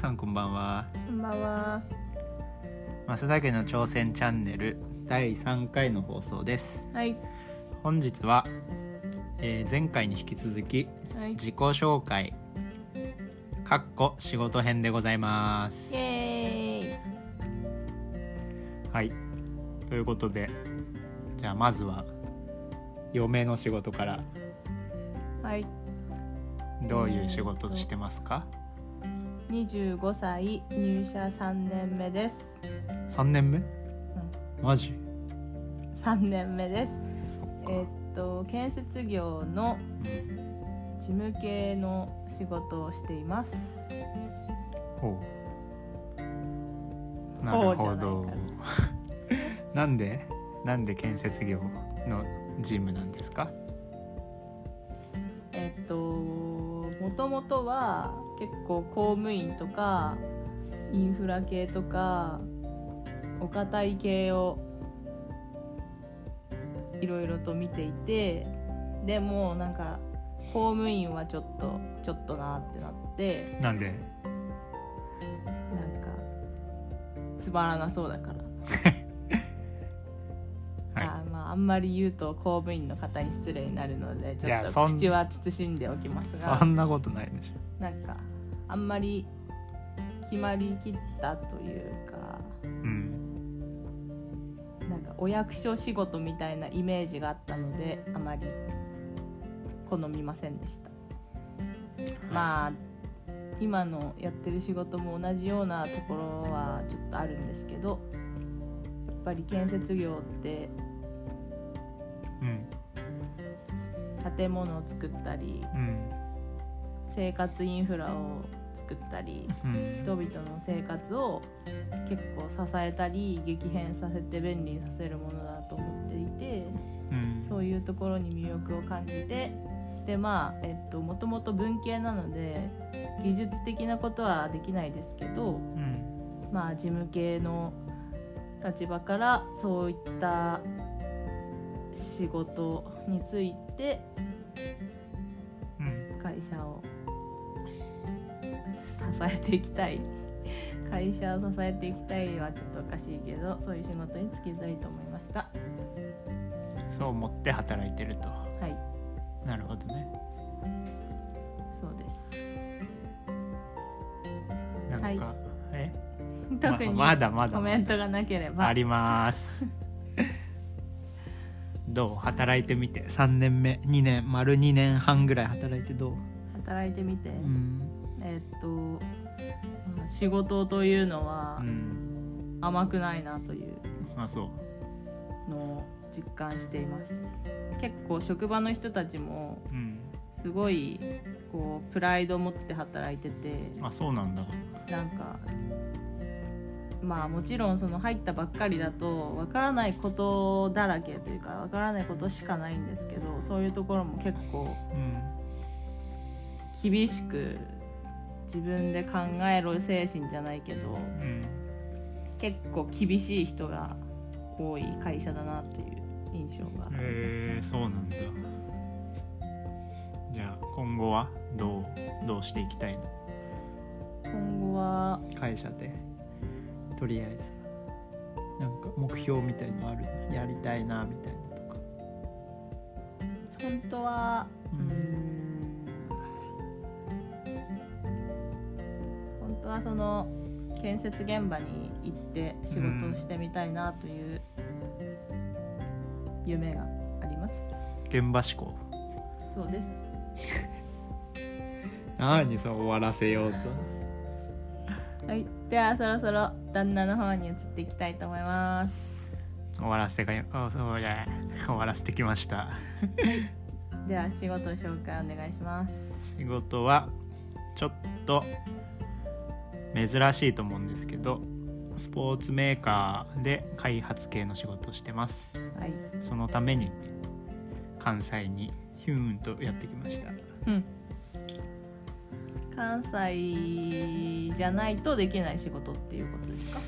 さんこんばんはこんばんは。増田家の挑戦チャンネル第3回の放送ですはい。本日は、えー前回に引き続きはい。イ自己紹介かっこ仕事編でございますエーイ。はいということでじゃあまずは嫁の仕事からはい。どういう仕事をしてますか、25歳入社3年目です。3年目？マジ？3年目です。えーっと建設業のうん事務系の仕事をしています。ほう。なるほど。かなんで？なんで建設業の事務なんですか？えーっともともとは結構公務員とかインフラ系とかお堅い系をいろいろと見ていてでもなんか公務員はちょっとちょっとなってなってなんで？なんかつまらなそうだから、はい。あーまああんまり言うと公務員の方に失礼になるのでちょっと口は慎んでおきますが。そんなことないでしなんかあんまり決まりきったというかょうん。なんかお役所仕事みたいなイメージがあったのであまり好みませんでした、まあ今のやってる仕事も同じようなところはちょっとあるんですけどやっぱり建設業ってうん。建物を作ったりうん生活インフラを作ったりうん。人々の生活を結構支えたり激変させて便利にさせるものだと思っていてうん。そういうところに魅力を感じてでまあえっともともと文系なので技術的なことはできないですけどうん。まあ事務系の立場からそういった仕事についてうん。会社を支えていきたい会社を支えていきたいはちょっとおかしいけどそういう仕事に就きたいと思いました。そう思って働いてると。はい。なるほどね。そうです。なんか、はい。え？特にままだまだコメントがなければ。あります。どう？働いてみて。3年目2年丸2年半ぐらい働いてどう？働いてみて、うんえーっとまあ仕事というのはうん。甘くないなというのを実感しています。結構職場の人たちもうん。すごいこうプライドを持って働いててあそうなんだ。なんかまあもちろんその入ったばっかりだとわからないことだらけというかわからないことしかないんですけどそういうところも結構うん。厳しく自分で考えろ精神じゃないけどうん結構厳しい人が多い会社だなという印象があります、へえそうなんだ。じゃあ今後はどうどうしていきたいの？今後は会社でとりあえず。なんか目標みたいのある？やりたいなみたいなとか。本当はううんん本当はその建設現場に行って仕事をしてみたいなという夢があります、現場志向そうです。何そう終わらせようと。はい。ではそろそろ旦那の方に移っていきたいと思います。終わらせてかあそういや終わらせてきました。では仕事紹介お願いします。仕事はちょっと珍しいと思うんですけどスポーツメーカーで開発系の仕事をしてます。はい。そのために関西にヒューンとやってきました。うん。関西じゃないとできない仕事っていうことですか？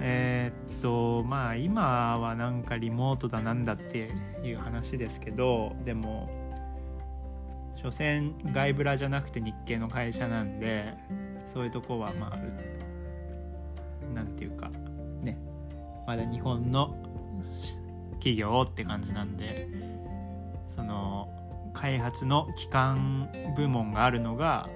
えーっとまあ今はなんかリモートだなんだっていう話ですけどでも所詮外ブラじゃなくて日系の会社なんでそういうとこはまあうなんていうか。ね。まだ日本のし企業って感じなんでその開発の基幹部門があるのが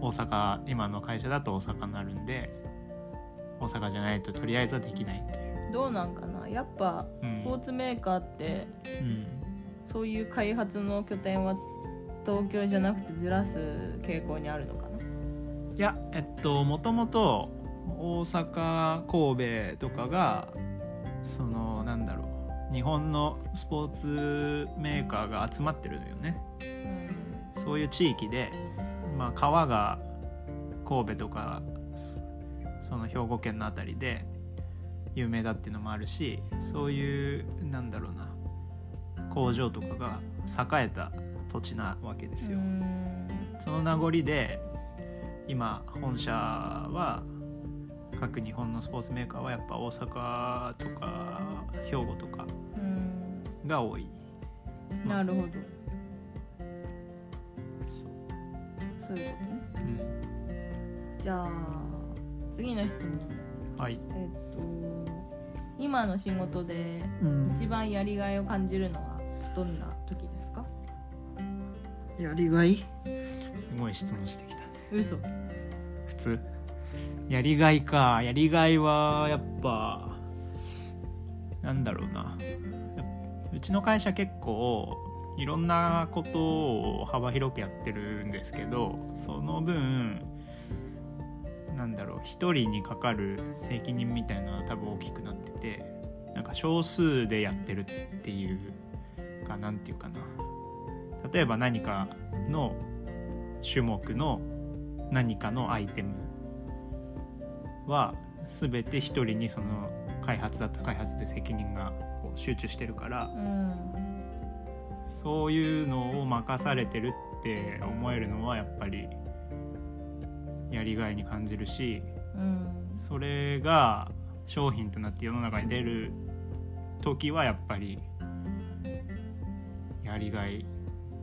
大阪今の会社だと大阪になるんで大阪じゃないととりあえずはできないっていう、どうなんかな。やっぱうん。スポーツメーカーってうん、そういう開発の拠点は東京じゃなくてずらす傾向にあるのかないやえっともともと大阪神戸とかがそのなんだろう日本のスポーツメーカーが集まってるのよね。そういう地域で、まあ、川が神戸とかそその兵庫県の辺りで有名だっていうのもあるしそういうなんだろうな工場とかが栄えた土地なわけですよ。うん。その名残で今本社は各日本のスポーツメーカーはやっぱ大阪とか兵庫とかうん。が多い。なるほど。そう。そういうことね。うん。じゃあ次の質問。はい、えっと今の仕事でうん。一番やりがいを感じるのはどんな時ですか？やりがい？すごい質問してきた嘘やりがいか。やりがいはやっぱなんだろうな。うちの会社結構いろんなことを幅広くやってるんですけどその分なんだろう一人にかかる責任みたいなのは多分大きくなっててなんか少数でやってるっていうかなんていうかな。例えば何かの種目の何かのアイテムは全て一人にその開発だったら開発で責任がこう集中してるからうんそういうのを任されてるって思えるのはやっぱりやりがいに感じるしうんそれが商品となって世の中に出る時はやっぱりやりがい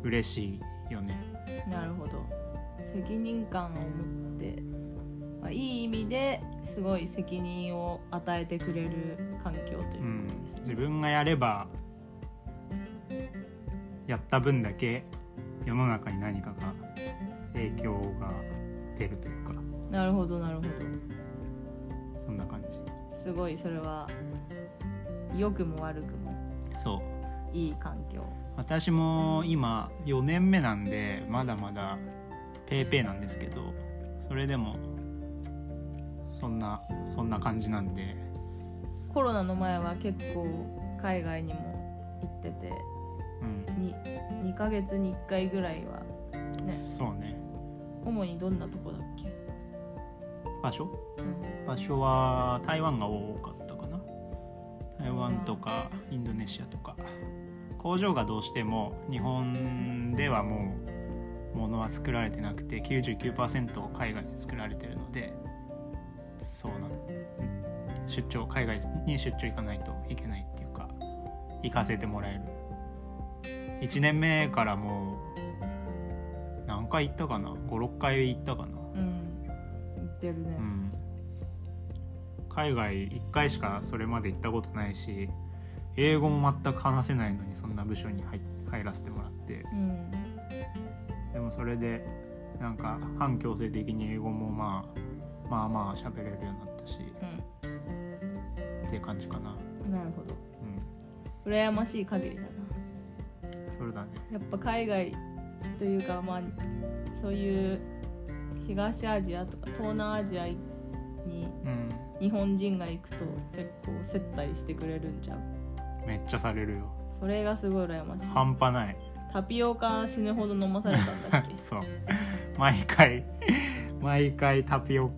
嬉しいよね。なるほど責任感を持って、まあ、いい意味ですごい責任を与えてくれる環境といううことんです、自分がやればやった分だけ世の中に何かが影響が出るというか。なるほどなるほど。そんな感じ。すごいそれは良くも悪くも。そう。いい環境。私も今4年目なんでまだまだペーペーなんですけどそれでもそんなそんな感じなんで。コロナの前は結構海外にも行っててうん、に 2, ヶ月に1回ぐらいはね。そうね。主にどんなとこだっけ、場所？うん。場所は台湾が多かったかな。台湾とかインドネシアとか。工場がどうしても日本ではもう物は作られてなくて99%海外で作られてるのでそうなんうん出張海外に出張行かないといけないっていうか行かせてもらえる。1年目からもう何回行ったかな？56回行ったかな？うん行ってるね、うん、海外1回しかそれまで行ったことないし英語も全く話せないのにそんな部署に入入らせてもらって。うんでもそれでなんか反強制的に英語もまあまあまあ喋れるようになったしっていう感じかな。うん、なるほど。うん。羨ましい限りだな。それだね。やっぱ海外というかまあそういう東アジアとか東南アジアにうん。日本人が行くと結構接待してくれるんじゃん。めっちゃされるよ。それがすごい羨ましい。半端ないタピオカ死ぬほど飲まされたんだっけ？そう。毎回毎回タピオ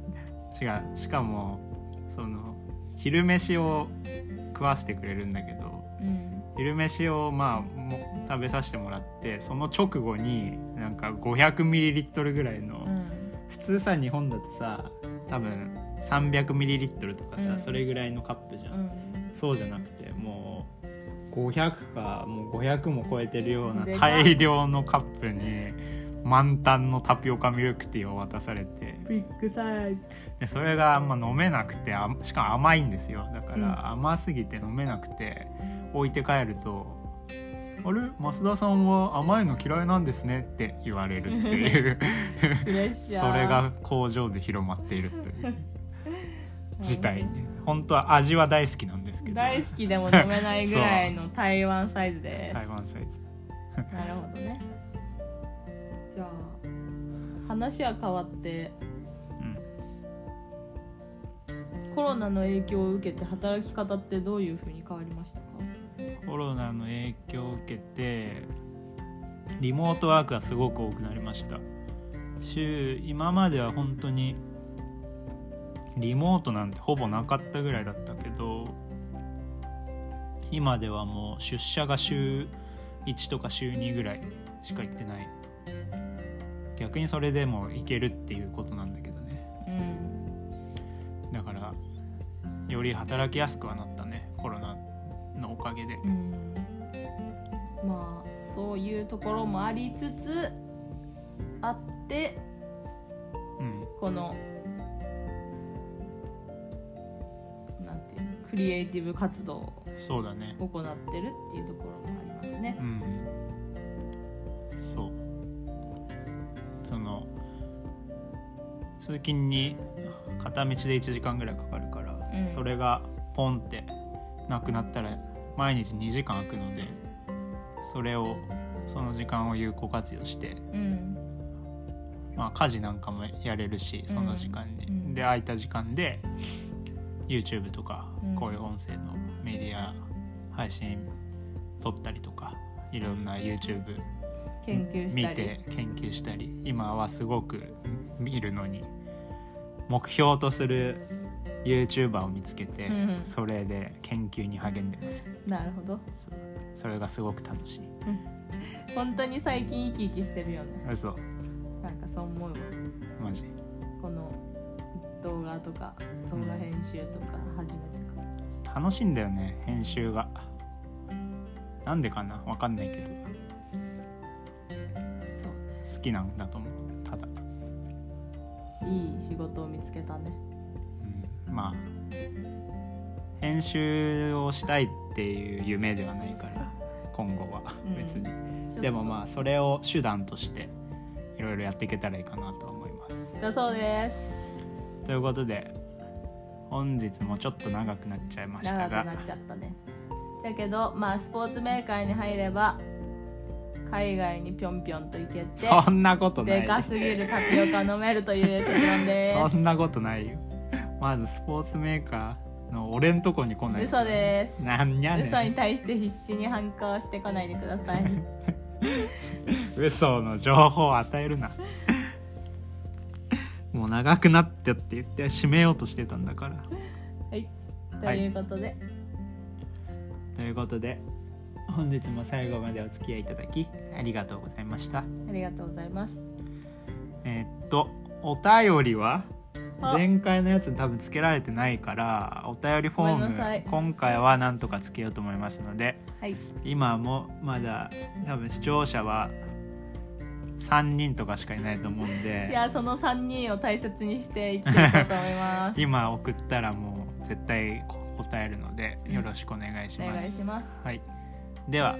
違うしかもその昼飯を食わせてくれるんだけどうん。昼飯をまあも食べさせてもらってその直後になんか 500ml ぐらいの、うん。普通さ日本だとさ多分 300ml とかさ、うん。それぐらいのカップじゃん、うん。そうじゃなくて500かもう500も超えてるような大量のカップに満タンのタピオカミルクティーを渡されて。ビッグサイズ。でそれがあんま飲めなくてあしかも甘いんですよ。だかうん。ら甘すぎて飲めなくて置いて帰ると「あれ？増田さんは甘いの嫌いなんですね」って言われるっていう。そー。れが工場で広まっているという。事態に本当は味は大好きなんですけど。大好きでも飲めないぐらいの台湾サイズです。台湾サイズ。なるほどね。じゃあ話は変わってうん。コロナの影響を受けて働き方ってどういうふうに変わりましたか？コロナの影響を受けてリモートワークがすごく多くなりました。週今までは本当にリモートなんてほぼなかったぐらいだったけど今ではもう出社が週1とか週2ぐらいしか行ってない。逆にそれでも行けるっていうことなんだけどね。うん。だからより働きやすくはなったねコロナのおかげで。うん。まあそういうところもありつつあってうん。このクリエイティブ活動を行ってるっていうところもありますね。う。ん。そう。その通勤に片道で1時間ぐらいかかるから、うん。それがポンってなくなったら毎日2時間空くのでそれをその時間を有効活用して、うん。まあ、家事なんかもやれるしその時間に、うん。で空いた時間で YouTube とかうん。こういう音声のメディア配信撮ったりとかいろんな YouTube 研究見て研究したり今はすごく見るのに目標とする YouTuber を見つけて、うんそれで研究に励んでます。なるほど。それがすごく楽しい。本当に最近生き生きしてるよね。嘘。なんかそう思うわマジ。この動画とか動画編集とか始めてから、楽しいんだよね編集が。なんでかなわかんないけど。そうね。好きなんだと思うただ、いい仕事を見つけたね。うん、まあ編集をしたいっていう夢ではないから今後はうん。別に、ちょっと。でもまあそれを手段としていろいろやっていけたらいいかなと思います。だそうですということで本日もちょっと長くなっちゃいましたが。長くなっちゃったね。だけどまあスポーツメーカーに入れば海外にぴょんぴょんと行けてそんなことない。でかすぎるタピオカ飲めるという結論です。そんなことないよ。まずスポーツメーカーの俺んとこに来ない。嘘です。なんやね嘘にん対して必死に反抗してこないでください。嘘の情報を与えるなもう長くなってって言って締めようとしてたんだから。はい。とはい。いうことで、ということで本日も最後までお付き合いいただきありがとうございました。ありがとうございます。えーっとお便りはあ。前回のやつ多分つけられてないからお便りフォーム今回はなんとかつけようと思いますのではい。今もまだ多分視聴者は3人とかしかいないと思うんいでやその3人を大切にしていっていこうと思います。今送ったらもう絶対答えるのでよろしくお願いしおます、願いします。はい、では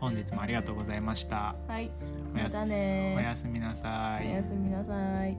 本日もありがとうございました。はい。おやすまおやすみなさい。おやすみなさい